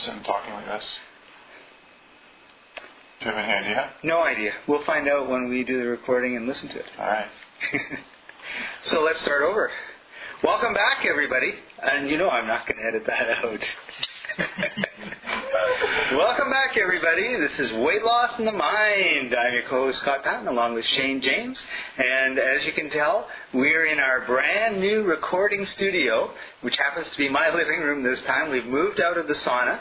just sit talking like this? Do you have any idea? No idea. We'll find out when we do the recording and listen to it. All right. so let's start over. Welcome back, everybody. And you know I'm not going to edit that out. Welcome back, everybody. This is Weight Loss in the Mind. I'm your co-host Scott Patton, along with Shane James. And as you can tell, we're in our brand new recording studio, which happens to be my living room this time. We've moved out of the sauna.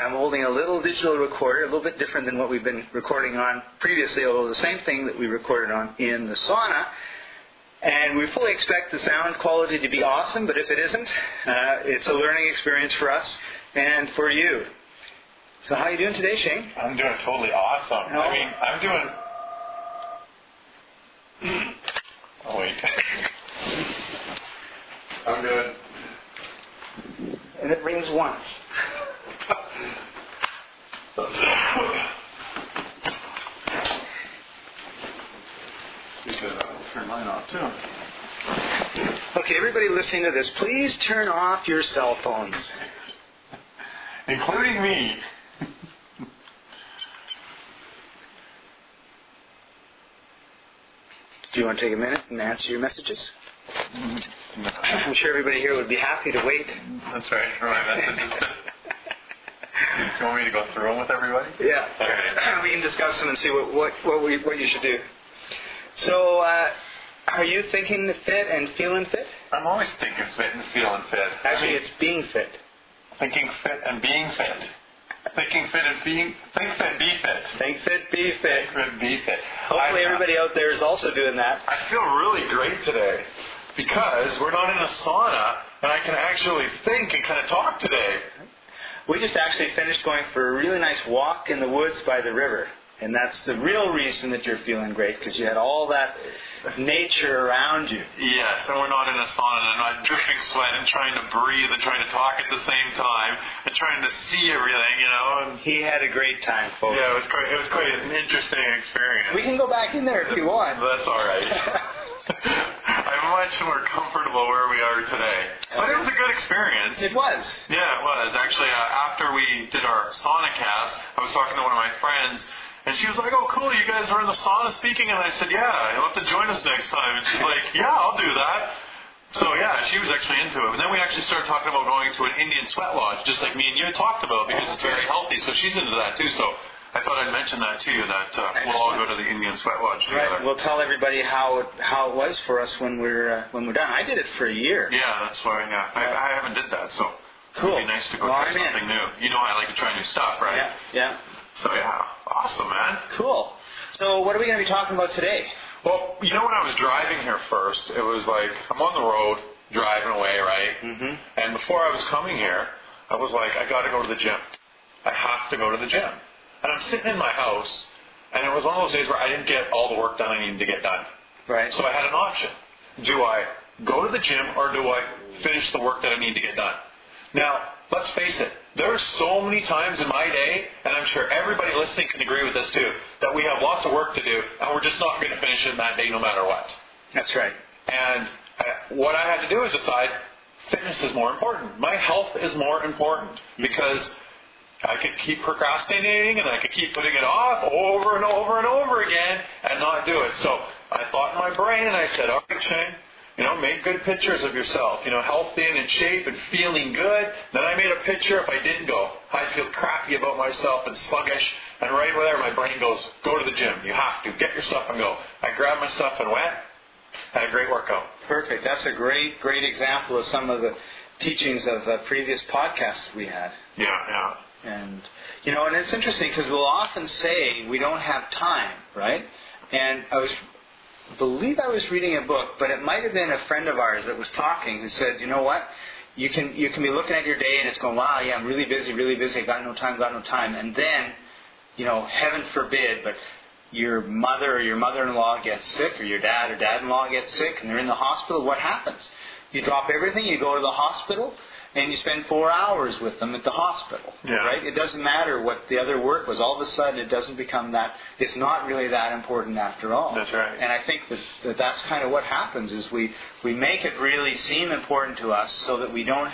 I'm holding a little digital recorder, a little bit different than what we've been recording on previously, although the same thing that we recorded on in the sauna. And we fully expect the sound quality to be awesome, but if it isn't, uh, it's a learning experience for us and for you. So how are you doing today, Shane? I'm doing totally awesome. No. I mean, I'm doing. oh wait. I'm doing. And it rings once. Because I'll turn mine off too. Okay, everybody listening to this, please turn off your cell phones. Including me. Do you want to take a minute and answer your messages? I'm sure everybody here would be happy to wait. That's right. For my messages. you want me to go through them with everybody? Yeah. Okay. we can discuss them and see what what what, we, what you should do. So, uh, are you thinking fit and feeling fit? I'm always thinking fit and feeling fit. Actually, it's being fit. thinking fit and being fit. Thinking fit and being think fit, be fit. Think fit, be fit. Think fit, be fit. Hopefully, I, uh, everybody out there is also doing that. I feel really great today because we're not in a sauna and I can actually think and kind of talk today. We just actually finished going for a really nice walk in the woods by the river. And that's the real reason that you're feeling great, because you had all that nature around you. Yes, and we're not in a sauna and I'm not dripping sweat and trying to breathe and trying to talk at the same time and trying to see everything, you know. And He had a great time, folks. yeah, it was quite it was quite an interesting experience. We can go back in there if you want. That's all right. I'm much more comfortable where we are today. But it was a good experience. It was. Yeah, it was. Actually, uh, after we did our sauna cast, I was talking to one of my friends, and she was like, oh, cool, you guys are in the sauna speaking? And I said, yeah, you'll have to join us next time. And she's like, yeah, I'll do that. So, yeah, she was actually into it. And then we actually started talking about going to an Indian sweat lodge, just like me and you talked about, because it's very healthy. So she's into that, too. So I thought I'd mention that to you, that uh, we'll all go to the Indian sweat lodge together. Right. We'll tell everybody how it, how it was for us when we're uh, when we're done. I did it for a year. Yeah, that's why. Yeah, I, I haven't did that, so Cool. it'd be nice to go Well, try I'm in. something new. You know, I like to try new stuff, right? Yeah. Yeah. So yeah, awesome, man. Cool. So, what are we going to be talking about today? Well, you know, when I was driving here first, it was like I'm on the road driving away, right? Mm-hmm. And before I was coming here, I was like, I got to go to the gym. I have to go to the gym. And I'm sitting in my house, and it was one of those days where I didn't get all the work done I needed to get done. Right. So I had an option. Do I go to the gym or do I finish the work that I need to get done? Now, let's face it, there are so many times in my day, and I'm sure everybody listening can agree with this too, that we have lots of work to do and we're just not going to finish it in that day no matter what. That's right. And uh, what I had to do is decide fitness is more important. My health is more important because I could keep procrastinating and I could keep putting it off over and over and over again and not do it. So I thought in my brain and I said, all right, Shane, you know, make good pictures of yourself, you know, healthy and in shape and feeling good. Then I made a picture if I didn't go. I'd feel crappy about myself and sluggish. And right there, my brain goes, go to the gym. You have to. Get your stuff and go. I grabbed my stuff and went. Had a great workout. Perfect. That's a great, great example of some of the teachings of uh, previous podcasts we had. Yeah, yeah. And you know, and it's interesting because we'll often say we don't have time, right? And I was believe I was reading a book, but it might have been a friend of ours that was talking who said, you know what? You can you can be looking at your day and it's going, wow, yeah, I'm really busy, really busy. I got no time, got no time. And then, you know, heaven forbid, but your mother or your mother-in-law gets sick, or your dad or dad-in-law gets sick, and they're in the hospital, what happens? You drop everything, you go to the hospital, and you spend four hours with them at the hospital. Yeah. Right? It doesn't matter what the other work was. All of a sudden, it doesn't become that. It's not really that important after all. That's right. And I think that, that that's kind of what happens is we we make it really seem important to us so that we don't.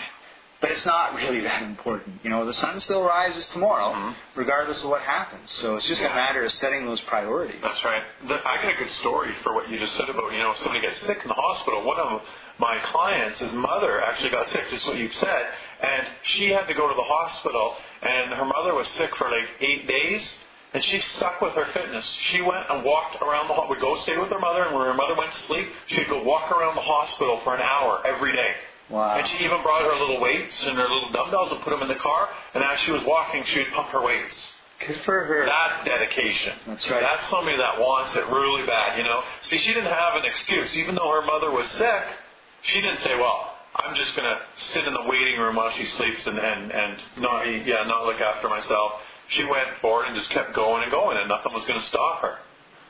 But it's not really that important. You know, the sun still rises tomorrow, Mhm. regardless of what happens. So it's just Yeah. a matter of setting those priorities. That's right. The, I got a good story for what you just said about, you know, if somebody gets sick in the hospital. One of my clients, his mother actually got sick, just what you said, and she had to go to the hospital, and her mother was sick for like eight days, and she stuck with her fitness. She went and walked around the, would go stay with her mother, and when her mother went to sleep, she'd go walk around the hospital for an hour every day. Wow. And she even brought her little weights and her little dumbbells and put them in the car, and as she was walking, she would pump her weights. Good for her. That's dedication. That's right. That's somebody that wants it really bad, you know. See, she didn't have an excuse. Even though her mother was sick, she didn't say, well, I'm just going to sit in the waiting room while she sleeps and, and, and not, yeah, not look after myself. She went forward and just kept going and going, and nothing was going to stop her.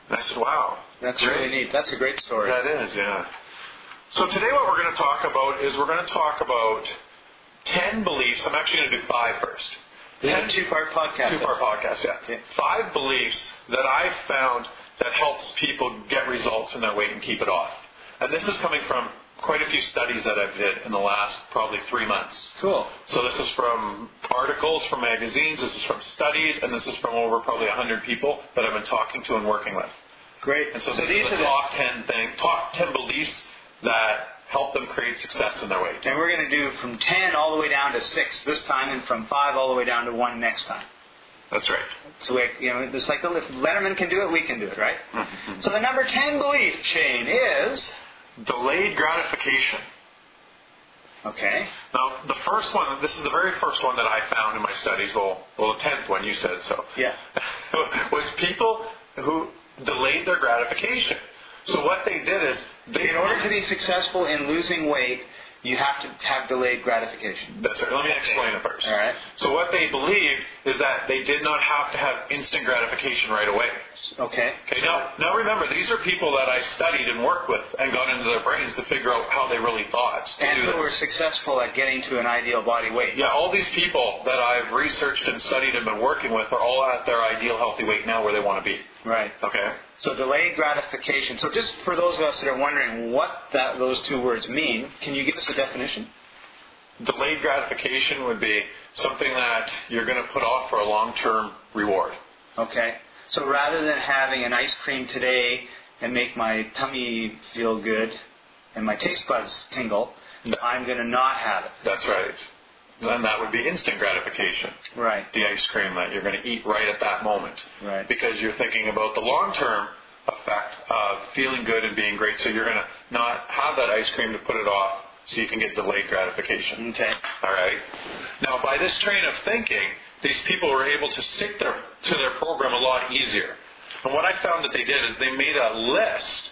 And I said, wow. That's great. really neat. That's a great story. That is, yeah. So today what we're going to talk about is we're going to talk about 10 beliefs. I'm actually going to do five first. This is a 10 two-part podcast. Two-part podcast, yeah. Okay. Five beliefs that I've found that helps people get results in their weight and keep it off. And this is coming from quite a few studies that I've did in the last probably three months. Cool. So this is from articles, from magazines, this is from studies, and this is from over probably 100 people that I've been talking to and working with. Great. And so, so these are the top 10 thing, top 10 beliefs that help them create success in their weight. And we're going to do from 10 all the way down to 6 this time, and from 5 all the way down to 1 next time. That's right. So, we, you know, it's like if Letterman can do it, we can do it, right? Mm-hmm. So, the number 10 belief chain is. Delayed gratification. Okay. Now, the first one, this is the very first one that I found in my studies, well, well the tenth one, you said so, Yeah. was people who delayed their gratification. So what they did is, they, In order to be successful in losing weight, you have to have delayed gratification. That's right. Let me explain it first. All right. So what they believed is that they did not have to have instant gratification right away. Okay. Okay, now, now remember, these are people that I studied and worked with and got into their brains to figure out how they really thought. And who were successful at getting to an ideal body weight. Yeah, all these people that I've researched and studied and been working with are all at their ideal healthy weight now where they want to be. Right. Okay? So delayed gratification. So just for those of us that are wondering what that, those two words mean, can you give us a definition? Delayed gratification would be something that you're going to put off for a long term reward. Okay. So rather than having an ice cream today and make my tummy feel good and my taste buds tingle, No. I'm going to not have it. That's right. Then that would be instant gratification. Right. The ice cream that you're going to eat right at that moment. Right. Because you're thinking about the long term effect of feeling good and being great. So you're going to not have that ice cream to put it off so you can get delayed gratification. Okay. All right. Now, by this train of thinking, these people were able to stick their, to their program a lot easier. And what I found that they did is they made a list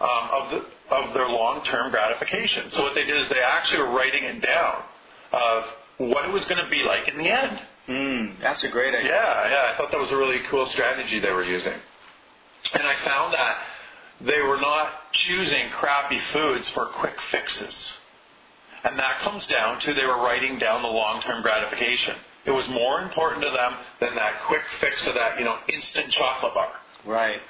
um, of, the, of their long-term gratification. So what they did is they actually were writing it down of what it was going to be like in the end. Mm, that's a great idea. Yeah, yeah. I thought that was a really cool strategy they were using. And I found that they were not choosing crappy foods for quick fixes. And that comes down to they were writing down the long-term gratification. It was more important to them than that quick fix of that, you know, instant chocolate bar. Right.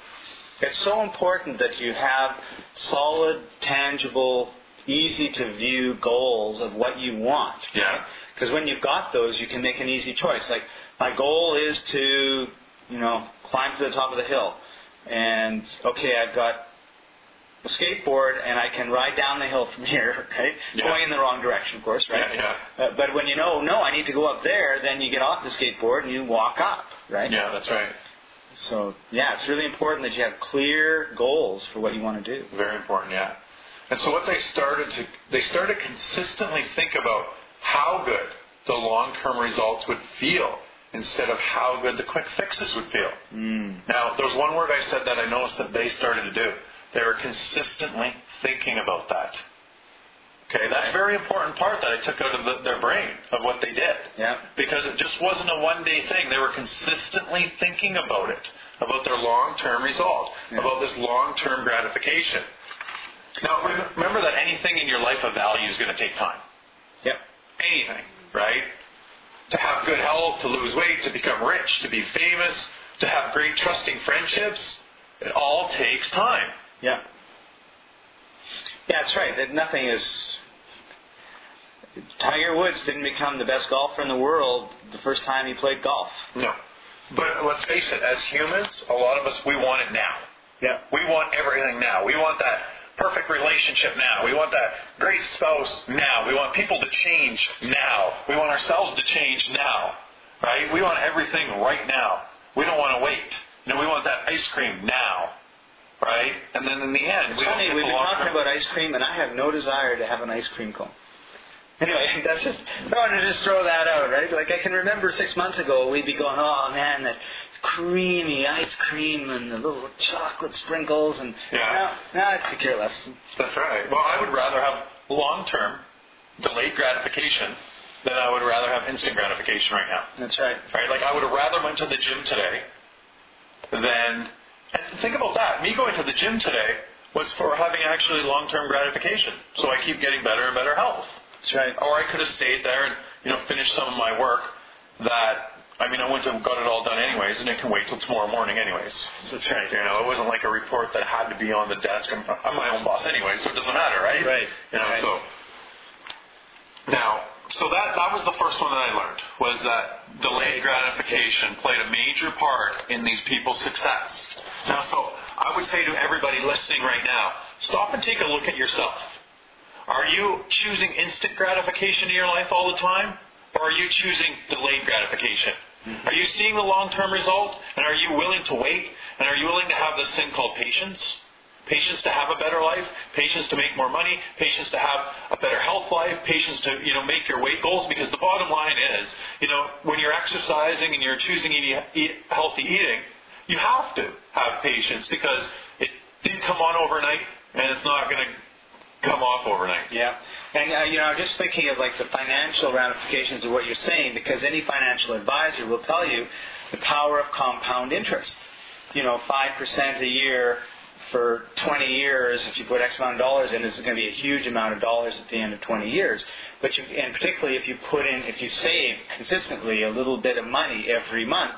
It's so important that you have solid, tangible, easy to view goals of what you want. Yeah. Because when you've got those, you can make an easy choice. Like, my goal is to, you know, climb to the top of the hill. And, okay, I've got a skateboard and I can ride down the hill from here, right? Yeah. Going in the wrong direction, of course, right? Yeah, Uh, but when you know, no, I need to go up there, then you get off the skateboard and you walk up, right? Yeah, that's right. So, yeah, it's really important that you have clear goals for what you want to do. Very important, yeah. And so what they started to they started to consistently think about how good the long-term results would feel instead of how good the quick fixes would feel. Mm. Now, there's one word I said that I noticed that they started to do. They were consistently thinking about that. Okay, that's a very important part that I took out of the, their brain of what they did. Yeah. Because it just wasn't a one day thing. They were consistently thinking about it, about their long term result, Yeah. about this long term gratification. Now, remember that anything in your life of value is going to take time. Yep. Anything, right? To have good health, to lose weight, to become rich, to be famous, to have great trusting friendships, it all takes time. Yeah. Yeah, that's right. That nothing is. Tiger Woods didn't become the best golfer in the world the first time he played golf. No. But let's face it, as humans, a lot of us, we want it now. Yeah. We want everything now. We want that perfect relationship now. We want that great spouse now. We want people to change now. We want ourselves to change now. Right? We want everything right now. We don't want to wait. You know, we want that ice cream now. Right? And then in the end, It's we funny, we've been talking term- about ice cream, and I have no desire to have an ice cream cone. Anyway, that's just, I wanted to just throw that out, right? Like, I can remember six months ago, we'd be going, oh man, that creamy ice cream and the little chocolate sprinkles, and Yeah. no, no, I could care less. That's right. Well, I would rather have long term delayed gratification than I would rather have instant gratification right now. That's right. Right? Like I would have rather went to the gym today than and think about that. Me going to the gym today was for having actually long term gratification. So I keep getting better and better health. That's right. Or I could have stayed there and, you know, finished some of my work that I mean I went and got it all done anyways and it can wait till tomorrow morning anyways. That's right. You know, it wasn't like a report that had to be on the desk. I'm, I'm my own boss anyway, so it doesn't matter, right? Right. You know, Right. so now, so that that was the first one that I learned was that delayed gratification played a major part in these people's success. Now, so I would say to everybody listening right now, stop and take a look at yourself. Are you choosing instant gratification in your life all the time, or are you choosing delayed gratification? Mm-hmm. Are you seeing the long-term result, and are you willing to wait, and are you willing to have this thing called patience? Patience to have a better life, patience to make more money, patience to have a better health life, patience to you know make your weight goals. Because the bottom line is, you know, when you're exercising and you're choosing eat, healthy eating, you have to have patience because it didn't come on overnight, and it's not going to come off overnight. Yeah. And, uh, you know, I'm just thinking of like the financial ramifications of what you're saying because any financial advisor will tell you the power of compound interest. You know, 5% a year for 20 years, if you put X amount of dollars in, this is going to be a huge amount of dollars at the end of 20 years. But you, and particularly if you put in, if you save consistently a little bit of money every month,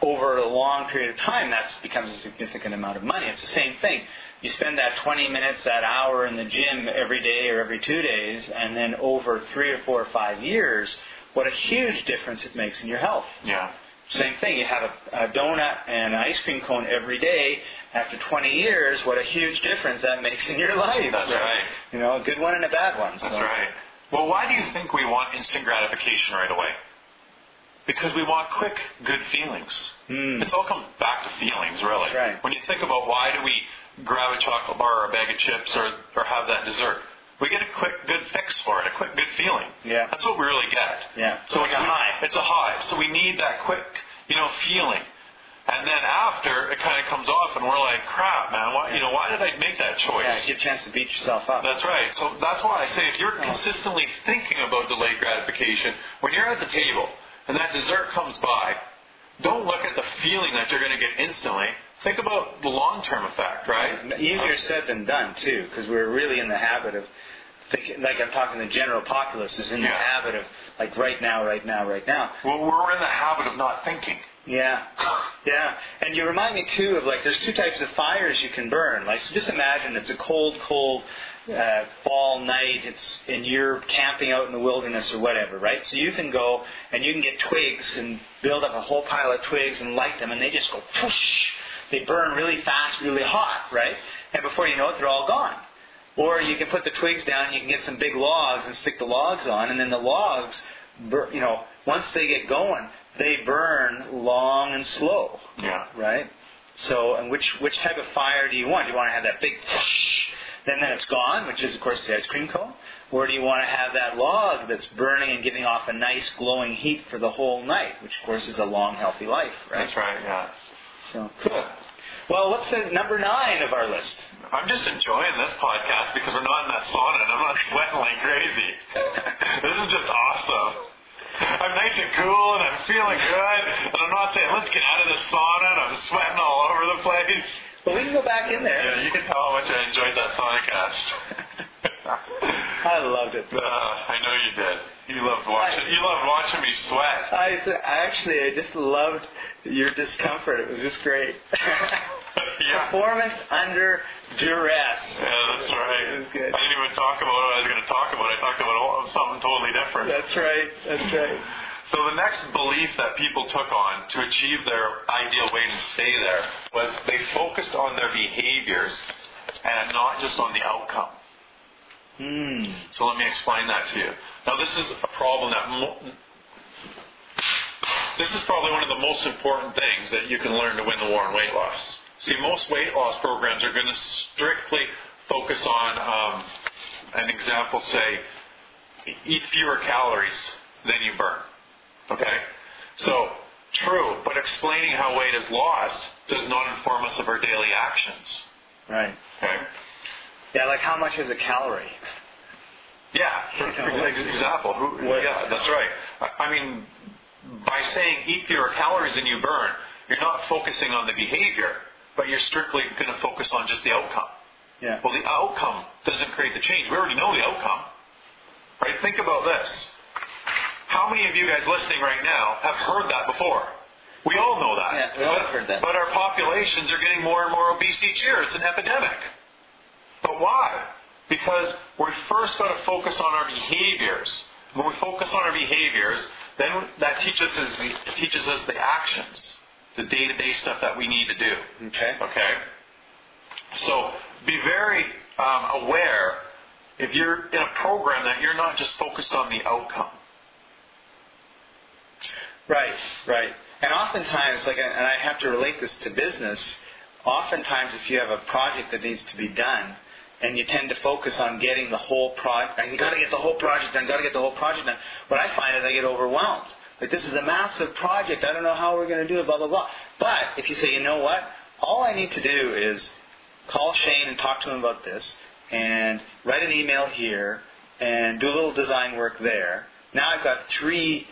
over a long period of time, that becomes a significant amount of money. It's the same thing. You spend that 20 minutes, that hour in the gym every day or every two days, and then over three or four or five years, what a huge difference it makes in your health. Yeah. Same thing. You have a, a donut and an ice cream cone every day. After 20 years, what a huge difference that makes in your life. That's right. You know, a good one and a bad one. So. That's right. Well, why do you think we want instant gratification right away? Because we want quick, good feelings. Mm. It's all comes back to feelings, really. That's right. When you think about why do we grab a chocolate bar or a bag of chips or, or have that dessert, we get a quick, good fix for it, a quick, good feeling. Yeah. That's what we really get. Yeah. So Like it's a high. It's a high. So we need that quick, you know, feeling. And then after it kind of comes off, and we're like, "Crap, man! Why, you know, why did I make that choice?" Yeah, get a chance to beat yourself up. That's right. So that's why I say if you're consistently thinking about delayed gratification, when you're at the table and that dessert comes by, don't look at the feeling that you're going to get instantly. Think about the long term effect, right? Easier said than done, too, because we're really in the habit of thinking, like I'm talking, the general populace is in the habit of, like, right now, right now, right now. Well, we're in the habit of not thinking. Yeah. Yeah. And you remind me, too, of, like, there's two types of fires you can burn. Like, so just imagine it's a cold, cold uh, fall night, it's, and you're camping out in the wilderness or whatever, right? So you can go and you can get twigs and build up a whole pile of twigs and light them, and they just go whoosh. They burn really fast, really hot, right? And before you know it, they're all gone. Or you can put the twigs down, you can get some big logs and stick the logs on, and then the logs, bur- you know, once they get going, they burn long and slow, Yeah. right? So, and which which type of fire do you want? Do you want to have that big, whoosh, then then it's gone, which is of course the ice cream cone, or do you want to have that log that's burning and giving off a nice glowing heat for the whole night, which of course is a long, healthy life, right? That's right. Yeah. So cool. Well, what's the number nine of our list? I'm just enjoying this podcast because we're not in that sauna and I'm not sweating like crazy. this is just awesome. I'm nice and cool and I'm feeling good. And I'm not saying, let's get out of this sauna and I'm sweating all over the place. Well, we can go back in there. Yeah, you can tell how much I enjoyed that saunacast. I loved it. Uh, I know you did. You loved watching. You loved watching me sweat. I, I actually, I just loved your discomfort. It was just great. yeah. Performance under duress. Yeah, that's right. It was good. I didn't even talk about what I was going to talk about. I talked about something totally different. That's right. That's right. So the next belief that people took on to achieve their ideal weight and stay there was they focused on their behaviors and not just on the outcome. Hmm. So let me explain that to you. Now this is a problem that mo- this is probably one of the most important things that you can learn to win the war on weight loss. See, most weight loss programs are going to strictly focus on um, an example, say, eat fewer calories than you burn. Okay? So, true, but explaining how weight is lost does not inform us of our daily actions. Right. Okay? Yeah, like how much is a calorie? Yeah, for, for example. Who, What- yeah, that's right. I, I mean, by saying eat fewer calories than you burn, you're not focusing on the behavior, but you're strictly going to focus on just the outcome. Yeah. Well, the outcome doesn't create the change. We already know the outcome. Right? Think about this. How many of you guys listening right now have heard that before? We all know that. Yeah, we all but, heard that. But our populations are getting more and more obese each year. It's an epidemic. But why? Because we first got to focus on our behaviors. When we focus on our behaviors, then that teaches us the, teaches us the actions, the day-to-day stuff that we need to do. Okay. Okay? So be very um, aware if you're in a program that you're not just focused on the outcome. Right, right. And oftentimes, like, and I have to relate this to business. Oftentimes, if you have a project that needs to be done, and you tend to focus on getting the whole project, and you got to get the whole project done, got to get the whole project done. What I find is I get overwhelmed. Like, this is a massive project. I don't know how we're going to do it. Blah blah blah. But if you say, you know what, all I need to do is call Shane and talk to him about this, and write an email here, and do a little design work there. Now I've got three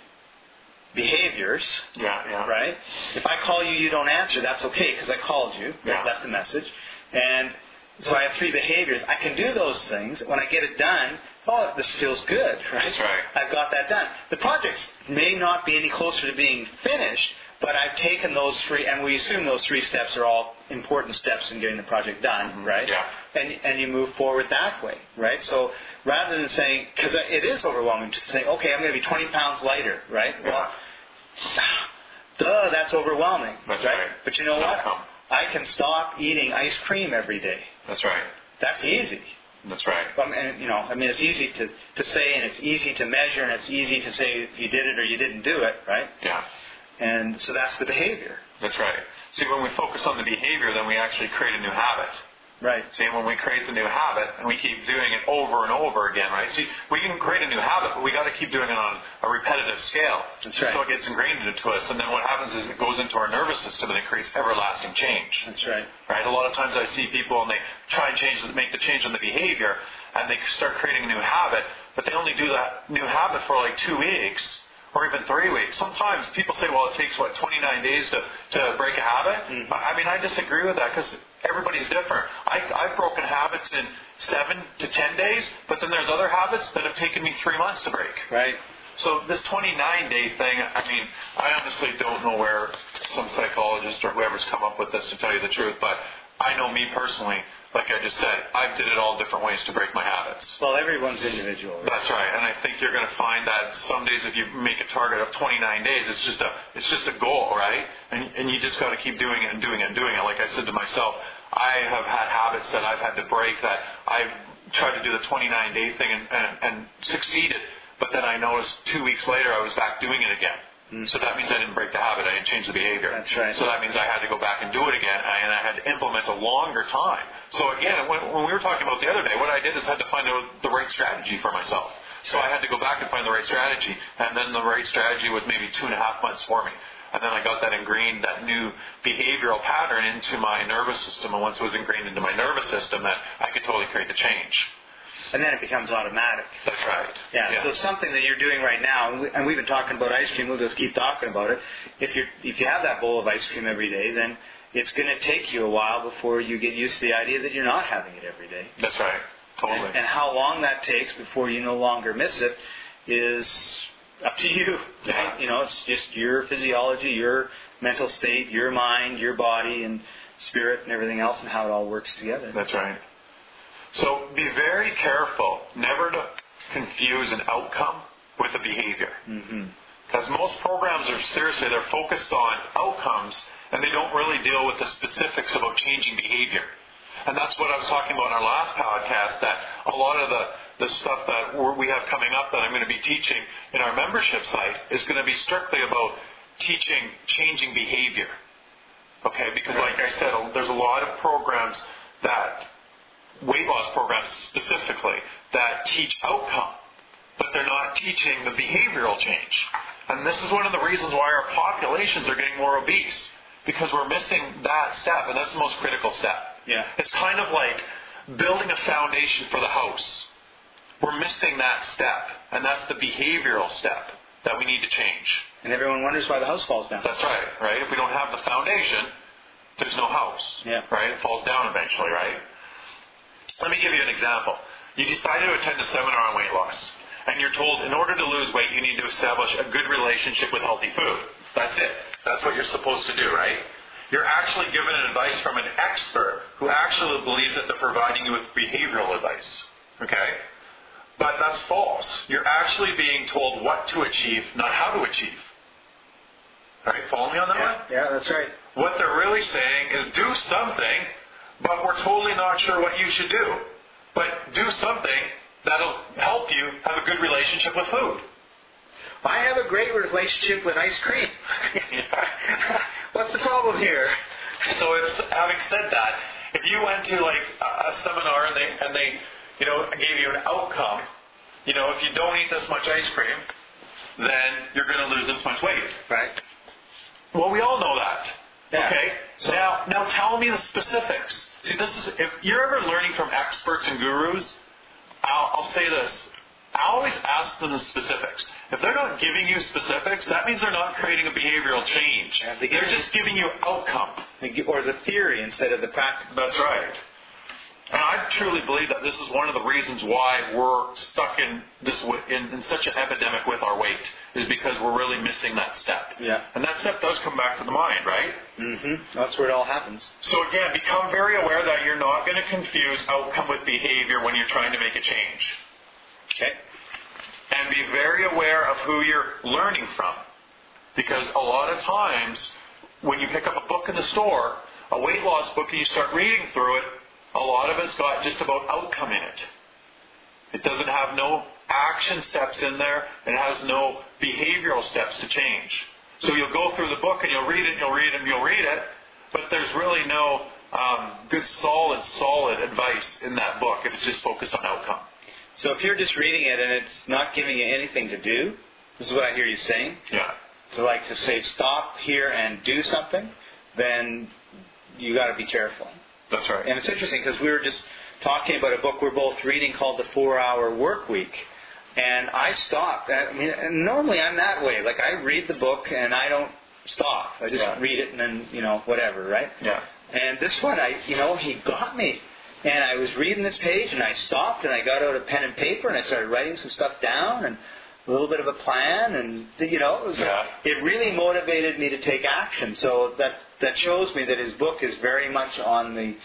behaviors, Yeah, yeah. right? If I call you, you don't answer, that's okay because I called you, Yeah. left a message. And so I have three behaviors. I can do those things. When I get it done, oh, this feels good, right? That's right. I've got that done. The project may not be any closer to being finished, but I've taken those three, and we assume those three steps are all important steps in getting the project done, right? Yeah. And, and you move forward that way, right? So rather than saying, because it is overwhelming to say, okay, I'm going to be 20 pounds lighter, right? Yeah. Well, duh, that's overwhelming, That's right? right. But you know what? Outcome. I can stop eating ice cream every day. That's right. That's easy. That's right. Um, and, you know, I mean, it's easy to, to say, and it's easy to measure, and it's easy to say if you did it or you didn't do it, right? Yeah. And so that's the behavior, That's right. See, when we focus on the behavior, then we actually create a new habit. right? See, when we create the new habit and we keep doing it over and over again, right? See, we can create a new habit, but we got to keep doing it on a repetitive scale. That's right. So it gets ingrained into us, and then what happens is it goes into our nervous system and it creates everlasting change. That's right. Right? A lot of times I see people and they try and change, make the change in the behavior, and they start creating a new habit, but they only do that new habit for like two weeks or even three weeks. Sometimes people say, well, it takes what 29 days to, to break a habit. Mm-hmm. I mean, I disagree with that because everybody's different. I, I've broken habits in seven to 10 days, but then there's other habits that have taken me three months to break. Right. So this 29 day thing, I mean, I honestly don't know where some psychologist or whoever's come up with this to tell you the truth, but I know me personally, like I just said, I did it all different ways to break my habits. Well, everyone's individual. Right? That's right, and I think you're going to find that some days if you make a target of 29 days, it's just a it's just a goal, right? And and you just got to keep doing it and doing it and doing it. Like I said to myself, I have had habits that I've had to break that I've tried to do the 29 day thing and, and, and succeeded, but then I noticed two weeks later I was back doing it again. Mm-hmm. So that means I didn't break the habit. I didn't change the behavior. That's right. So that means I had to go back and do it again, and I had to implement a longer time. So again, when, when we were talking about the other day, what I did is I had to find out the right strategy for myself. So I had to go back and find the right strategy, and then the right strategy was maybe two and a half months for me. and then I got that ingrained, that new behavioral pattern into my nervous system. And once it was ingrained into my nervous system, that I could totally create the change. And then it becomes automatic. That's right. Yeah, so something that you're doing right now, and we- and we've been talking about ice cream. We'll just keep talking about it. If you if you have that bowl of ice cream every day, then it's going to take you a while before you get used to the idea that you're not having it every day. That's right. Totally. And, and how long that takes before you no longer miss it is up to you. Yeah. Right? You know, it's just your physiology, your mental state, your mind, your body, and spirit, and everything else, and how it all works together. That's right. So be very careful never to confuse an outcome with a behavior. Mm-hmm. Because most programs are seriously, they're focused on outcomes and they don't really deal with the specifics about changing behavior. And that's what I was talking about in our last podcast, that a lot of the, the stuff that we're, we have coming up that I'm going to be teaching in our membership site is going to be strictly about teaching changing behavior. Okay, because like I said, there's a lot of programs that, weight loss programs specifically, that teach outcome, but they're not teaching the behavioral change. And this is one of the reasons why our populations are getting more obese, because we're missing that step, and that's the most critical step. Yeah. It's kind of like building a foundation for the house. We're missing that step, and that's the behavioral step that we need to change. And everyone wonders why the house falls down. That's right, right? If we don't have the foundation, there's no house. Yeah. Right? It falls down eventually, right? Let me give you an example. You decide to attend a seminar on weight loss, and you're told in order to lose weight, you need to establish a good relationship with healthy food. That's it. That's what you're supposed to do, right? You're actually given advice from an expert who actually believes that they're providing you with behavioral advice. Okay? But that's false. You're actually being told what to achieve, not how to achieve. All right, follow me on that one? Yeah, that's right. What they're really saying is do something, but we're totally not sure what you should do. But do something that'll help you have a good relationship with food. I have a great relationship with ice cream. What's the problem here? So it's, having said that, if you went to like a a seminar and they and they, you know, gave you an outcome, you know, if you don't eat this much ice cream, then you're going to lose this much weight. Right. Well, we all know that. Yeah. Okay. So- now, now tell me the specifics. See, this is if you're ever learning from experts and gurus, I'll, I'll say this. I always ask them the specifics. If they're not giving you specifics, that means they're not creating a behavioral change. Yeah, they they're just giving you outcome. Or the theory instead of the practical. That's right. And I truly believe that this is one of the reasons why we're stuck in this in, in such an epidemic with our weight is because we're really missing that step. Yeah. And that step does come back to the mind, right? Mm-hmm. That's where it all happens. So again, become very aware that you're not going to confuse outcome with behavior when you're trying to make a change. Okay. And be very aware of who you're learning from. Because a lot of times, when you pick up a book in the store, a weight loss book, and you start reading through it, a lot of it's got just about outcome in it. It doesn't have no action steps in there. It has no behavioral steps to change. So you'll go through the book and you'll read it, and you'll read it, and you'll read it, but there's really no um, good, solid, solid advice in that book if it's just focused on outcome. So if you're just reading it and it's not giving you anything to do, this is what I hear you saying. Yeah. To like to say stop here and do something, then you got to be careful. That's right. And it's interesting because we were just talking about a book we're both reading called The Four Hour Work Week. And I stopped. I mean, and normally I'm that way. Like I read the book and I don't stop. I just Yeah. read it and then you know whatever, right? Yeah. And this one, I you know, he got me. And I was reading this page and I stopped and I got out a pen and paper and I started writing some stuff down and a little bit of a plan and you know it, was, Yeah. it really motivated me to take action. So that that shows me that his book is very much on the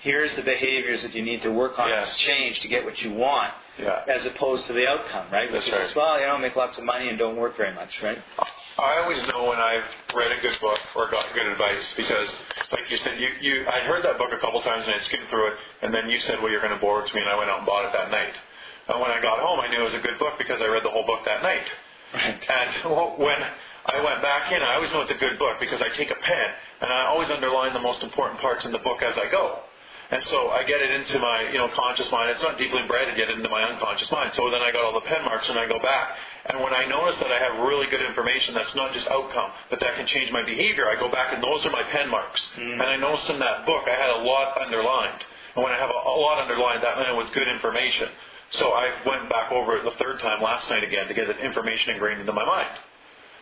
here's the behaviors that you need to work on Yes. to change to get what you want Yeah. as opposed to the outcome, right? That's is, right. well, you know, make lots of money and don't work very much, right? I always know when I've read a good book or got good advice because, like you said, you, you I heard that book a couple times and I skimmed through it, and then you said, "Well, you're going to bore it to me," and I went out and bought it that night. And when I got home, I knew it was a good book because I read the whole book that night. Right. And when I went back in, I always know it's a good book because I take a pen and I always underline the most important parts in the book as I go. And so I get it into my, you know, conscious mind. It's not deeply embedded yet into my unconscious mind. So then I got all the pen marks and I go back. And when I notice that I have really good information that's not just outcome, but that can change my behavior, I go back and those are my pen marks. Mm-hmm. And I noticed in that book I had a lot underlined. And when I have a, a lot underlined, that meant it was good information. So I went back over it the third time last night again to get the information ingrained into my mind.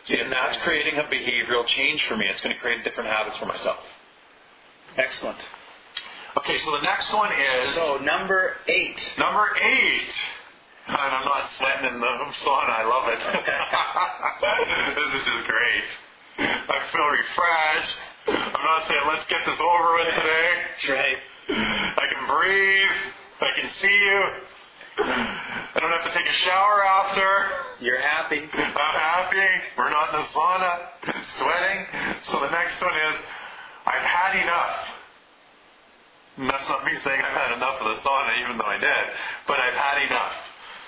See, and that's creating a behavioral change for me. It's going to create different habits for myself. Excellent. Okay, so the next one is So number eight. number eight. And I'm not sweating in the sauna. I love it. this is great. I feel refreshed. I'm not saying let's get this over with today. That's right. I can breathe. I can see you. I don't have to take a shower after. You're happy. I'm happy. We're not in the sauna, sweating. So the next one is, I've had enough. And that's not me saying I've had enough of the sauna, even though I did. But I've had enough.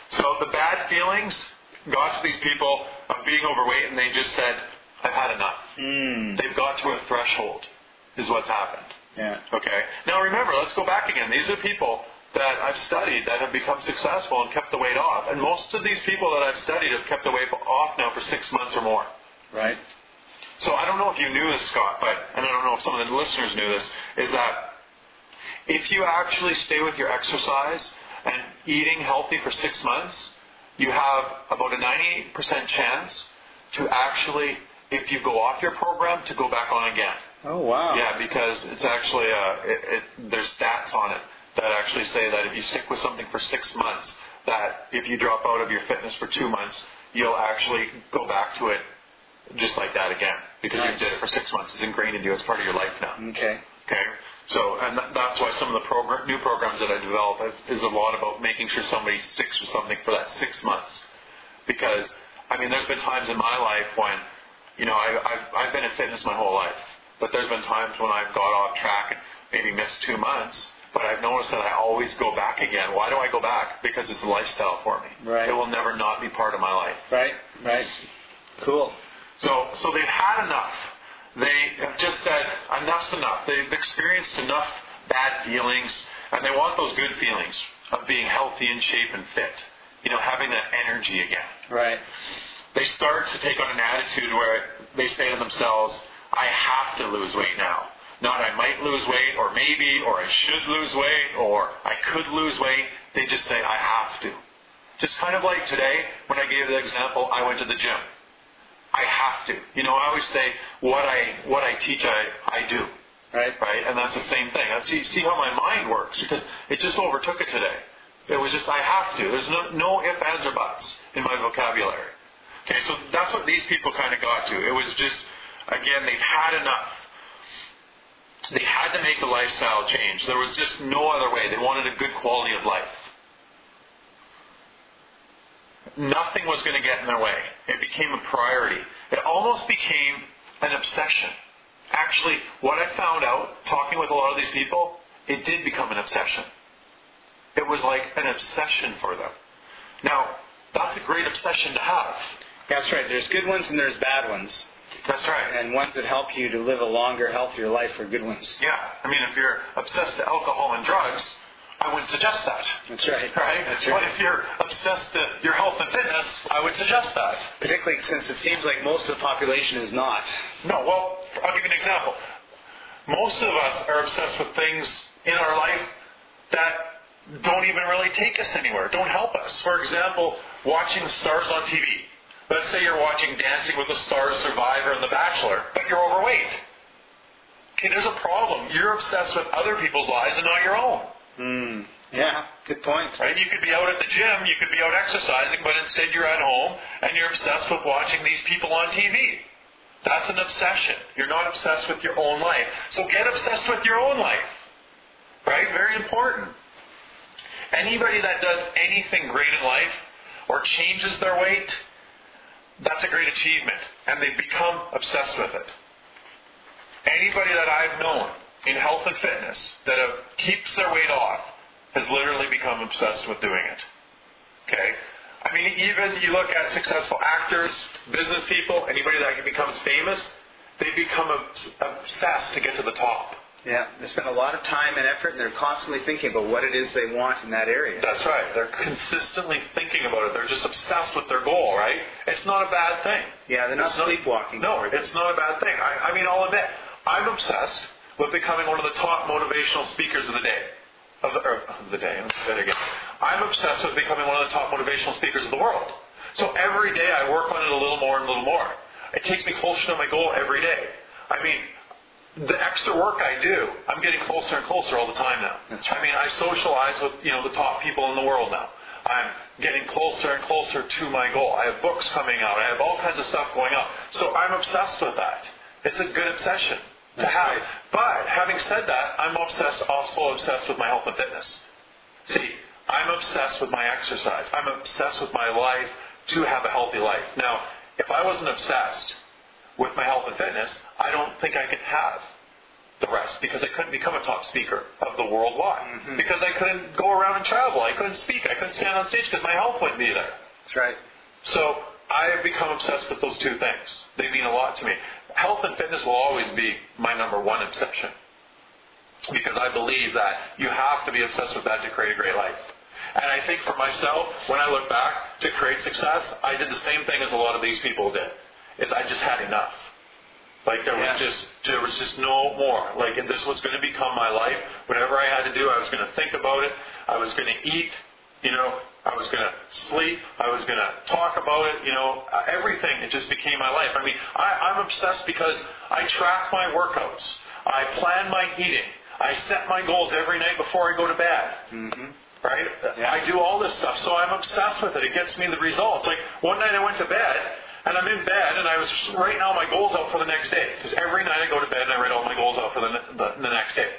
So the bad feelings got to these people of being overweight, and they just said, I've had enough. Mm. They've got to a threshold, is what's happened. Yeah. Okay. Now remember, let's go back again. These are people that I've studied that have become successful and kept the weight off. And most of these people that I've studied have kept the weight off now for six months or more. Right. So I don't know if you knew this, Scott, but and I don't know if some of the listeners knew this, is that if you actually stay with your exercise and eating healthy for six months, you have about a 98% chance to actually, if you go off your program, to go back on again. Oh wow. Yeah, because it's actually uh, it, it, there's stats on it that actually say that if you stick with something for six months, that if you drop out of your fitness for two months, you'll actually go back to it just like that again because Nice. you did it for six months. It's ingrained into you as part of your life now. Okay. Okay, so and th- that's why some of the program, new programs that I develop is- is a lot about making sure somebody sticks with something for that six months. Because I mean, there's been times in my life when, you know, I, I've, I've been in fitness my whole life, but there's been times when I've got off track and maybe missed two months. But I've noticed that I always go back again. Why do I go back? Because it's a lifestyle for me. Right. It will never not be part of my life. Right. Right. Cool. So, so they've had enough. They have just said, enough's enough. They've experienced enough bad feelings, and they want those good feelings of being healthy and shape and fit. You know, having that energy again. Right. They start to take on an attitude where they say to themselves, I have to lose weight now. Not I might lose weight, or maybe, or I should lose weight, or I could lose weight. They just say, I have to. Just kind of like today, when I gave the example, I went to the gym. I have to. You know, I always say, what I what I teach, I, I do. Right. Right? And that's the same thing. And see, see how my mind works, because it just overtook it today. It was just, I have to. There's no, no ifs, ands, or buts in my vocabulary. Okay, so that's what these people kind of got to. It was just, again, they've had enough. They had to make the lifestyle change. There was just no other way. They wanted a good quality of life. Nothing was going to get in their way. It became a priority. It almost became an obsession. Actually, what I found out talking with a lot of these people, it did become an obsession. It was like an obsession for them. Now, that's a great obsession to have. That's right. There's good ones and there's bad ones, That's right. and ones that help you to live a longer, healthier life are good ones. Yeah. I mean, if you're obsessed to alcohol and drugs, I wouldn't suggest that. That's right. Right? That's But right. if you're obsessed to your health and fitness, I would suggest that. Particularly since it seems like most of the population is not. No, well, I'll give you an example. Most of us are obsessed with things in our life that don't even really take us anywhere, don't help us. For example, watching stars on TV. Let's say you're watching Dancing with the Stars, Survivor, and The Bachelor, but you're overweight. Okay, there's a problem. You're obsessed with other people's lives and not your own. Hmm. Yeah. Good point. Right? You could be out at the gym, you could be out exercising, but instead you're at home and you're obsessed with watching these people on TV. That's an obsession. You're not obsessed with your own life. So get obsessed with your own life. Right? Very important. Anybody that does anything great in life or changes their weight, that's a great achievement. And they become obsessed with it. Anybody that I've known in health and fitness that have, keeps their weight off has literally become obsessed with doing it. Okay? I mean, even you look at successful actors, business people, anybody that becomes famous, they become obsessed to get to the top. Yeah, they spend a lot of time and effort, and they're constantly thinking about what it is they want in that area. That's right. They're consistently thinking about it. They're just obsessed with their goal, right? It's not a bad thing. Yeah, they're not It's not- sleepwalking. No, it's not a bad thing. I, I mean, I'll admit, I'm obsessed with becoming one of the top motivational speakers of the day. Of the, or, of the day. Let me say that again. I'm obsessed with becoming one of the top motivational speakers of the world. So every day I work on it a little more and a little more. It takes me closer to my goal every day. I mean, the extra work I do, I'm getting closer and closer all the time now. I mean, I socialize with you know the top people in the world now. I'm getting closer and closer to my goal. I have books coming out. I have all kinds of stuff going on. So I'm obsessed with that. It's a good obsession to That's have. right. But having said that, I'm obsessed, also obsessed with my health and fitness. See, I'm obsessed with my exercise. I'm obsessed with my life to have a healthy life. Now, if I wasn't obsessed with my health and fitness, I don't think I could have the rest because I couldn't become a top speaker of the worldwide. Mm-hmm. Because I couldn't go around and travel. I couldn't speak. I couldn't stand on stage because my health wouldn't be there. That's right. So I have become obsessed with those two things. They mean a lot to me. Health and fitness will always be my number one obsession. Because I believe that you have to be obsessed with that to create a great life. And I think for myself, when I look back to create success, I did the same thing as a lot of these people did. Is I just had enough. Like there Yeah. was just there was just no more. Like and this was going to become my life. Whatever I had to do, I was going to think about it. I was going to eat. You know, I was going to sleep. I was going to talk about it. You know, everything. It just became my life. I mean, I, I'm obsessed because I track my workouts. I plan my eating. I set my goals every night before I go to bed. Mm-hmm. Right? Yeah. I do all this stuff, so I'm obsessed with it. It gets me the results. Like one night I went to bed, and I'm in bed, and I was writing all my goals out for the next day. Because every night I go to bed and I write all my goals out for the, the, the next day.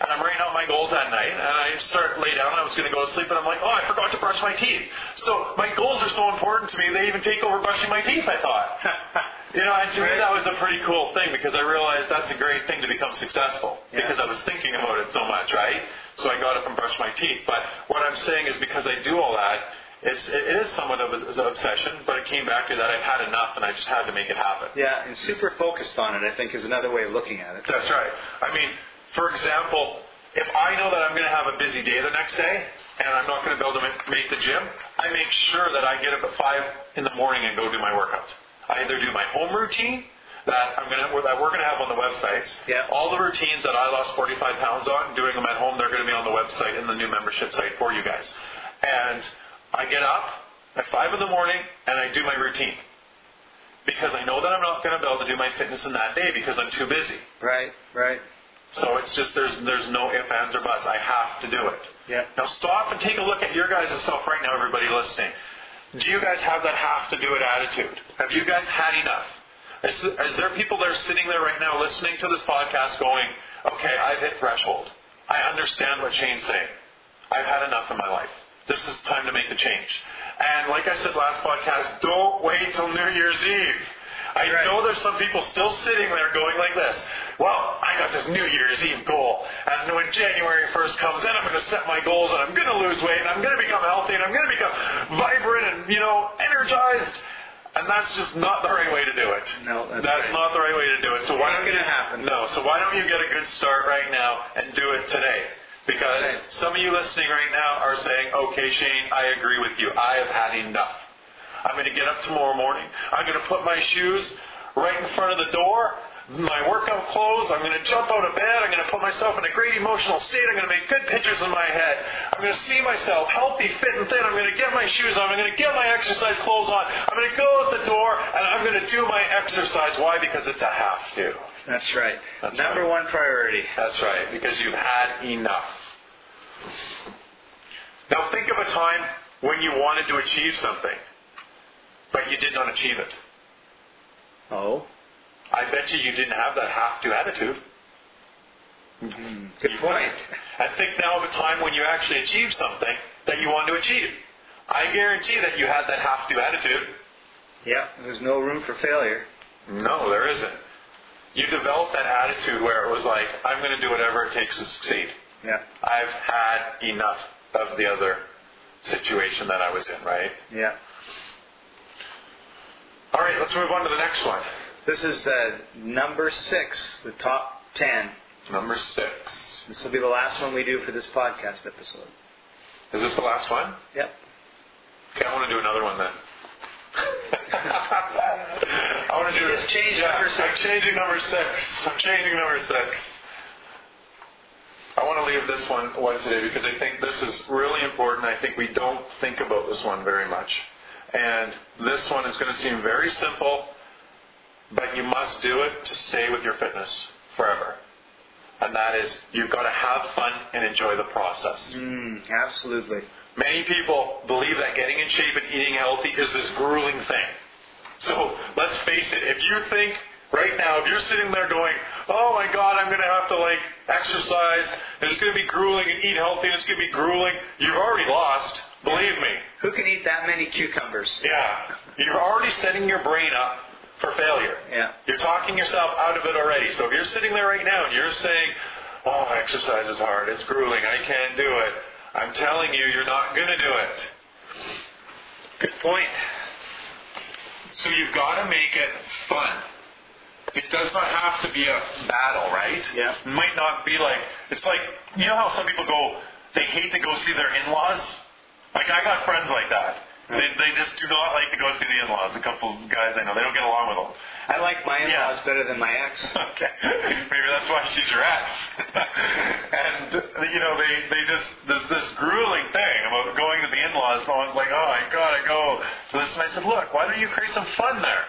And I'm writing out my goals that night, and I start lay down, I was going to go to sleep, and I'm like, oh, I forgot to brush my teeth. So my goals are so important to me, they even take over brushing my teeth, I thought. You know, and to me that was a pretty cool thing because I realized that's a great thing to become successful Yeah. because I was thinking about it so much, right? So I got up and brushed my teeth. But what I'm saying is because I do all that, it's it is somewhat of an obsession, but it came back to that I've had enough and I just had to make it happen. Yeah, and super focused on it, I think, is another way of looking at it. That's right. I mean, for example, if I know that I'm going to have a busy day the next day and I'm not going to be able to ma- make the gym, I make sure that I get up at five in the morning and go do my workout. I either do my home routine that I'm going to that we're going to have on the websites. Yeah. All the routines that I lost 45 pounds on, doing them at home, they're going to be on the website in the new membership site for you guys. And I get up at five in the morning and I do my routine because I know that I'm not going to be able to do my fitness in that day because I'm too busy. Right, right. So it's just there's there's no ifs, ands, or buts. I have to do it. Yeah. Now stop and take a look at your guys' self right now, everybody listening. Do you guys have that have to do it attitude? Have you guys had enough? Is, is there people that are sitting there right now listening to this podcast going, okay, I've hit threshold. I understand what Shane's saying. I've had enough in my life. This is time to make the change. And like I said last podcast, don't wait till New Year's Eve. I Right. know there's some people still sitting there going like this. Well, I got this New Year's Eve goal, and when January 1st comes, then I'm going to set my goals, and I'm going to lose weight, and I'm going to become healthy, and I'm going to become vibrant and you know energized. And that's just not the right way to do it. No, that's that's right. not the right way to do it. So why don't you gonna happen. No. So why don't you get a good start right now and do it today? Because some of you listening right now are saying, "Okay, Shane, I agree with you. I have had enough. I'm going to get up tomorrow morning. I'm going to put my shoes right in front of the door, my workout clothes. I'm going to jump out of bed. I'm going to put myself in a great emotional state. I'm going to make good pictures in my head. I'm going to see myself healthy, fit, and thin. I'm going to get my shoes on. I'm going to get my exercise clothes on. I'm going to go out the door and I'm going to do my exercise. Why? Because it's a have to. That's right. That's Number right. one priority. That's right, because you've had enough. Now think of a time when you wanted to achieve something, but you did not achieve it. Oh, I bet you you didn't have that have to attitude. Mm-hmm. good You point. And think now of a time when you actually achieved something that you wanted to achieve. I guarantee that you had that have to attitude. Yeah, there's no room for failure. No, there isn't. You developed that attitude where it was like, I'm going to do whatever it takes to succeed. Yeah, I've had enough of the other situation that I was in, right? yeah. All right, let's move on to the next one. This is uh, number six, the top ten Number six. This will be the last one we do for this podcast episode. Is this the last one? Yep. Okay, I want to do another one then. I want to do Just change yeah, number six. I'm changing number six. I'm changing number six. I want to leave this one one today because I think this is really important. I think we don't think about this one very much. And this one is going to seem very simple, but you must do it to stay with your fitness forever. And that is, you've got to have fun and enjoy the process. Mm, absolutely. Many people believe that getting in shape and eating healthy is this grueling thing. So let's face it, if you think right now, if you're sitting there going, oh my God, I'm going to have to like exercise, and it's going to be grueling, and eat healthy, and it's going to be grueling, you've already lost. Believe me. Who can eat that many cucumbers? Yeah. You're already setting your brain up for failure. Yeah. You're talking yourself out of it already. So if you're sitting there right now and you're saying, oh, exercise is hard, it's grueling, I can't do it, I'm telling you, you're not going to do it. Good point. So you've got to make it fun. It does not have to be a battle, right? Yeah. It might not be like it's like you know how some people go they hate to go see their in-laws. Like I got friends like that. They, they just do not like to go see the in-laws. A couple of guys I know they don't get along with them. I like my in-laws Yeah. better than my ex. Okay, maybe that's why she's your ex. and you know they they just there's this grueling thing about going to the in-laws. No one's like, oh, I gotta go to this. And I said, look, why don't you create some fun there?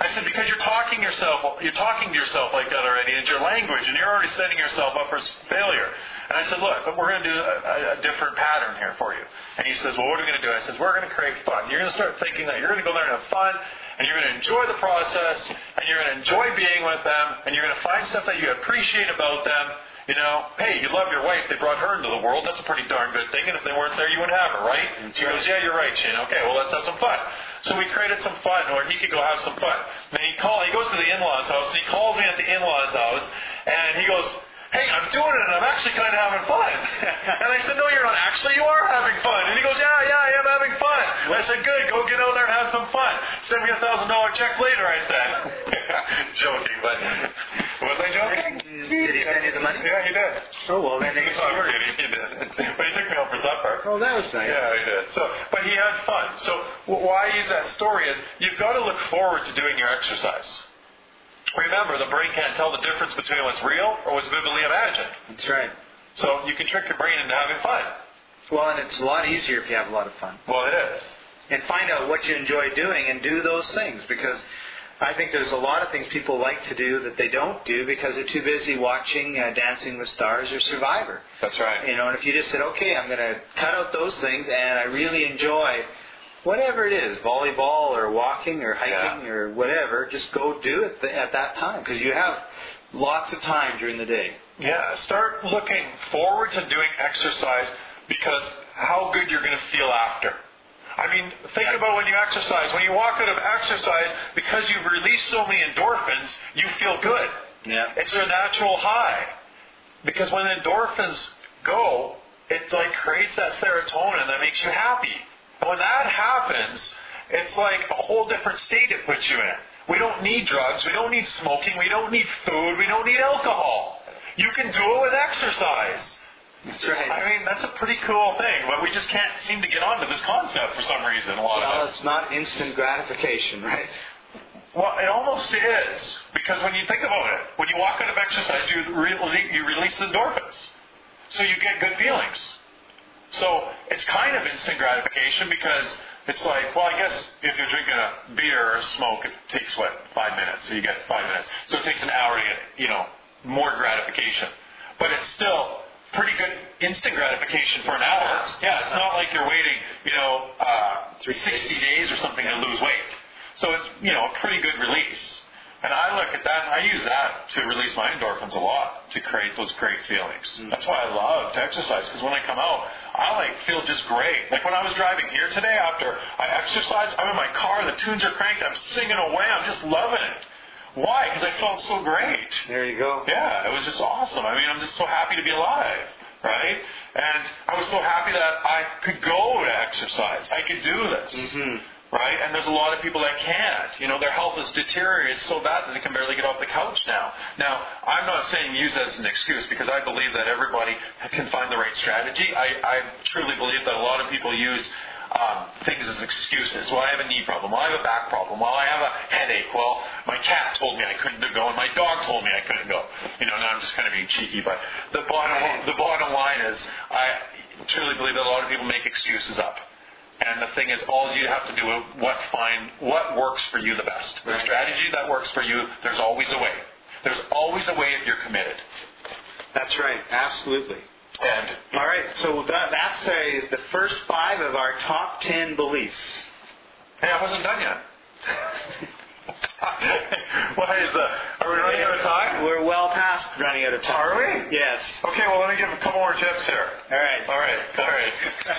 I said because you're talking yourself, you're talking to yourself like that already, it's your language, and you're already setting yourself up for failure. And I said, look, but we're going to do a, a, a different pattern here for you. And he says, well, what are we going to do? I says, we're going to create fun. You're going to start thinking that you're going to go there and have fun, and you're going to enjoy the process, and you're going to enjoy being with them, and you're going to find stuff that you appreciate about them. You know, hey, you love your wife. They brought her into the world. That's a pretty darn good thing. And if they weren't there, you wouldn't have her, right? And he goes, yeah, you're right, Shane. Okay, well, let's have some fun. So we created some fun where he could go have some fun. Then he call, he goes to the in-laws house, and he calls me at the in-laws house, and he goes, hey, I'm doing it, and I'm actually kind of having fun. and I said, no, you're not. Actually, you are having fun. And he goes, yeah, yeah, I am having fun. And I said, good, go get out there and have some fun. Send me a thousand dollar check later, I said. joking, but was I joking? Did he send you the money? Yeah, he did. Oh well, then He's oh, not worried, he did. But he took me out for supper. Oh, that was nice. Yeah, he did. So, but he had fun. So, why I use that story is you've got to look forward to doing your exercise. Remember, the brain can't tell the difference between what's real or what's vividly imagined. That's right. So you can trick your brain into having fun. Well, and it's a lot easier if you have a lot of fun. Well, it is. And find out what you enjoy doing and do those things because I think there's a lot of things people like to do that they don't do because they're too busy watching uh, Dancing with Stars or Survivor. That's right. You know, and if you just said, okay, I'm going to cut out those things and I really enjoy whatever it is, volleyball or walking or hiking Yeah. or whatever, just go do it th- at that time because you have lots of time during the day. Yeah, start looking forward to doing exercise because how good you're going to feel after. I mean, think about when you exercise. When you walk out of exercise, because you've released so many endorphins, you feel good. Yeah. It's a natural high. Because when endorphins go, it like creates that serotonin that makes you happy. And when that happens, it's like a whole different state it puts you in. We don't need drugs, we don't need smoking, we don't need food, we don't need alcohol. You can do it with exercise. That's right. I mean, that's a pretty cool thing, but we just can't seem to get onto this concept for some reason, a lot well, of us. it's not instant gratification, right? Well, it almost is because when you think about it, when you walk out of exercise, you re- you release endorphins, so you get good feelings. So it's kind of instant gratification because it's like, well, I guess if you're drinking a beer or a smoke, it takes what five minutes, so you get five minutes. So it takes an hour to get you know more gratification, but it's still pretty good instant gratification for an hour. Yeah, it's not like you're waiting, you know, uh, 60 days or something to lose weight. So it's, you know, a pretty good release. And I look at that and I use that to release my endorphins a lot to create those great feelings. That's why I love to exercise because when I come out, I like feel just great. Like when I was driving here today after I exercised, I'm in my car, the tunes are cranked, I'm singing away, I'm just loving it. Why? Because I felt so great. There you go. Yeah, it was just awesome. I mean, I'm just so happy to be alive, right? And I was so happy that I could go to exercise. I could do this. Mm-hmm. right? And there's a lot of people that can't. You know, their health is deteriorated so bad that they can barely get off the couch now. Now, I'm not saying use that as an excuse because I believe that everybody can find the right strategy. I, I truly believe that a lot of people use um, things as excuses. Well, I have a knee problem. Well, I have a back problem. Well, I have a headache. Well, my cat told me I couldn't go, and my dog told me I couldn't go. You know, now I'm just kind of being cheeky, but the bottom the bottom line is I truly believe that a lot of people make excuses up. And the thing is, all you have to do is what find what works for you the best. The strategy that works for you, there's always a way. There's always a way if you're committed. That's right. Absolutely. And All right. So that, that's a, the first five of our top ten beliefs. hey, I wasn't done yet. Why is the? Are we running out of time? We're well past running out of time. Are we? Yes. Okay, well, let me give a couple more tips here. All right. All right, all right.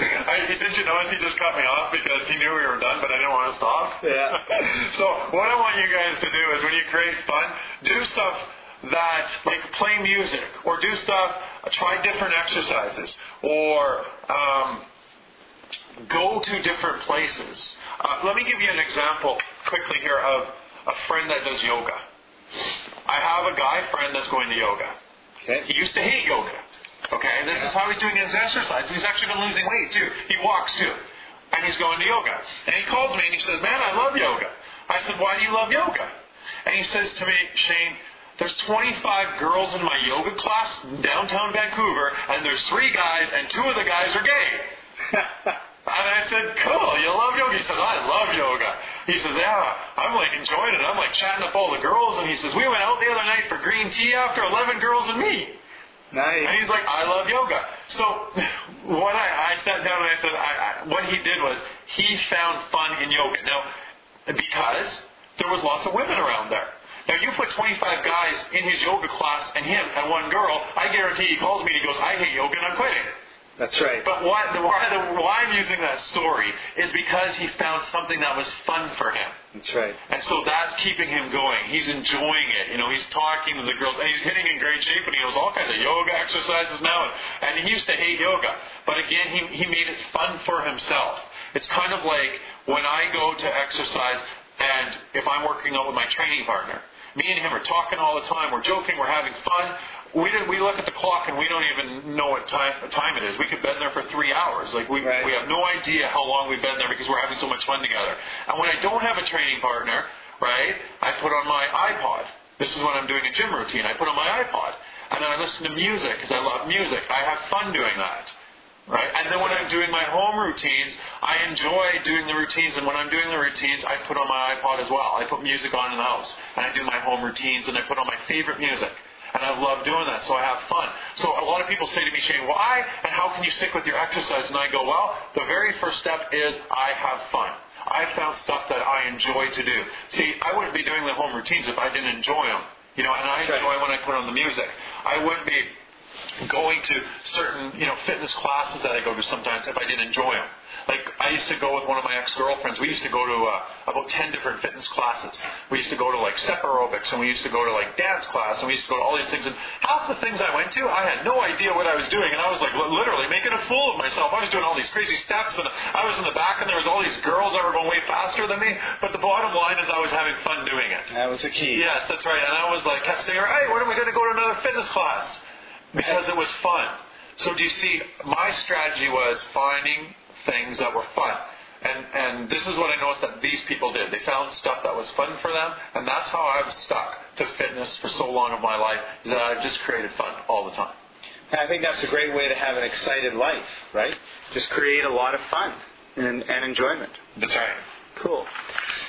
I, did you notice he just cut me off because he knew we were done, but I didn't want to stop? Yeah. so what I want you guys to do is when you create fun, do stuff that like play music or do stuff, try different exercises or um, go to different places. Uh, let me give you an example quickly here of a friend that does yoga. I have a guy friend that's going to yoga. Okay. He used to hate yoga. Okay, this is how he's doing his exercise. He's actually been losing weight too. He walks too. And he's going to yoga. And he calls me and he says, Man, I love yoga. I said, Why do you love yoga? And he says to me, Shane, there's 25 girls in my yoga class in downtown Vancouver, and there's three guys, and two of the guys are gay. And I said, cool, you love yoga? He said, I love yoga. He says, yeah, I'm like enjoying it. I'm like chatting up all the girls. And he says, we went out the other night for green tea after 11 girls and me. Nice. And he's like, I love yoga. So what I, I sat down and I said, I, I, what he did was he found fun in yoga. Now, because there was lots of women around there. Now you put 25 guys in his yoga class and him and one girl, I guarantee he calls me and he goes, I hate yoga and I'm quitting. That's right. But why, the, why, the, why I'm using that story is because he found something that was fun for him. That's right. And so that's keeping him going. He's enjoying it. You know, he's talking to the girls, and he's getting in great shape, and he knows all kinds of yoga exercises now. And, and he used to hate yoga. But again, he, he made it fun for himself. It's kind of like when I go to exercise, and if I'm working out with my training partner, me and him are talking all the time, we're joking, we're having fun. We, didn't, we look at the clock and we don't even know what time, time it is. We could been there for three hours. Like we, Right. we have no idea how long we've been there because we're having so much fun together. And when I don't have a training partner, right, I put on my iPod. This is when I'm doing a gym routine. I put on my iPod and then I listen to music because I love music. I have fun doing that. Right? And then when I'm doing my home routines, I enjoy doing the routines. And when I'm doing the routines, I put on my iPod as well. I put music on in the house. And I do my home routines and I put on my favorite music. And I love doing that, so I have fun. So a lot of people say to me, Shane, why and how can you stick with your exercise? And I go, well, the very first step is I have fun. I found stuff that I enjoy to do. See, I wouldn't be doing the home routines if I didn't enjoy them. You know, and I enjoy when I put on the music. I wouldn't be going to certain you know fitness classes that I go to sometimes if I didn't enjoy them. Like I used to go with one of my ex-girlfriends. We used to go to uh, about ten different fitness classes. We used to go to like step aerobics, and we used to go to like dance class, and we used to go to all these things. And half the things I went to, I had no idea what I was doing, and I was like li- literally making a fool of myself. I was doing all these crazy steps, and I was in the back, and there was all these girls that were going way faster than me. But the bottom line is, I was having fun doing it. That was the key. Yes, that's right. And I was like, kept saying, hey, when are we going to go to another fitness class? Because it was fun. So do you see, my strategy was finding things that were fun. And, and this is what I noticed that these people did. They found stuff that was fun for them, and that's how I've stuck to fitness for so long of my life, is that I've just created fun all the time. I think that's a great way to have an excited life, right? Just create a lot of fun and, and enjoyment. That's right. Cool.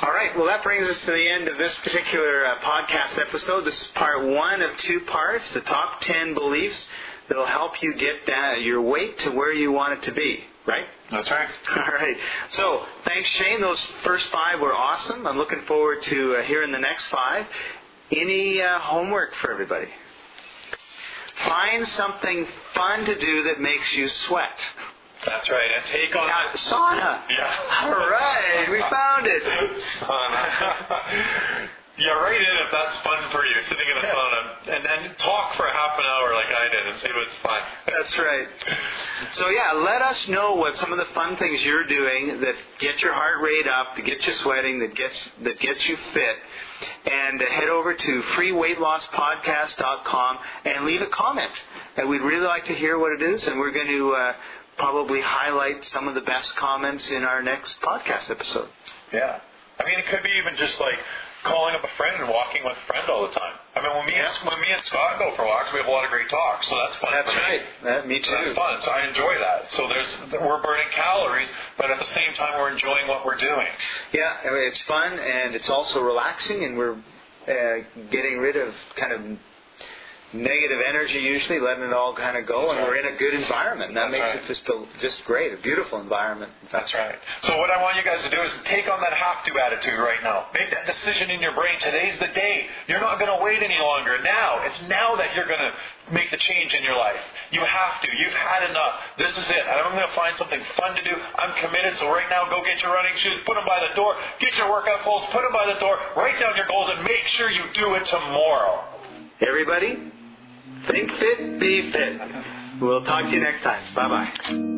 All right. Well, that brings us to the end of this particular uh, podcast episode. This is part one of two parts: the top ten beliefs that'll help you get that, your weight to where you want it to be. Right. That's right. All right. So, thanks, Shane. Those first five were awesome. I'm looking forward to uh, hearing the next five. Any uh, homework for everybody? Find something fun to do that makes you sweat. That's right. And take on Now, sauna. Yeah. All right, we found it. Sauna. yeah, write in if that's fun for you, sitting in a sauna, and and talk for half an hour like I did, and see if it's fun. That's right. So yeah, let us know what some of the fun things you're doing that get your heart rate up, that get you sweating, that gets that gets you fit. And head over to freeweightlosspodcast.com and leave a comment. And we'd really like to hear what it is, and we're going to uh, probably highlight some of the best comments in our next podcast episode. Yeah. I mean, it could be even just like calling up a friend and walking with a friend all the time. I mean, when me, Yeah. and, when me and Scott go for walks, we have a lot of great talks, so that's fun. That's for me. right. That, me too. that's fun. So I enjoy that. So there's we're burning calories, but at the same time we're enjoying what we're doing. Yeah, I mean, it's fun and it's also relaxing, and we're uh, getting rid of kind of negative energy usually, letting it all kind of go, and we're in a good environment. And that That's makes right. it just a, just great, a beautiful environment. That's right. So what I want you guys to do is take on that have to attitude right now. Make that decision in your brain. Today's the day. You're not going to wait any longer. Now. It's now that you're going to make the change in your life. You have to. You've had enough. This is it. I'm going to find something fun to do. I'm committed. So right now, go get your running shoes. Put them by the door. Get your workout clothes. Put them by the door. Write down your goals and make sure you do it tomorrow. Everybody, think fit, be fit. We'll talk to you next time. Bye bye.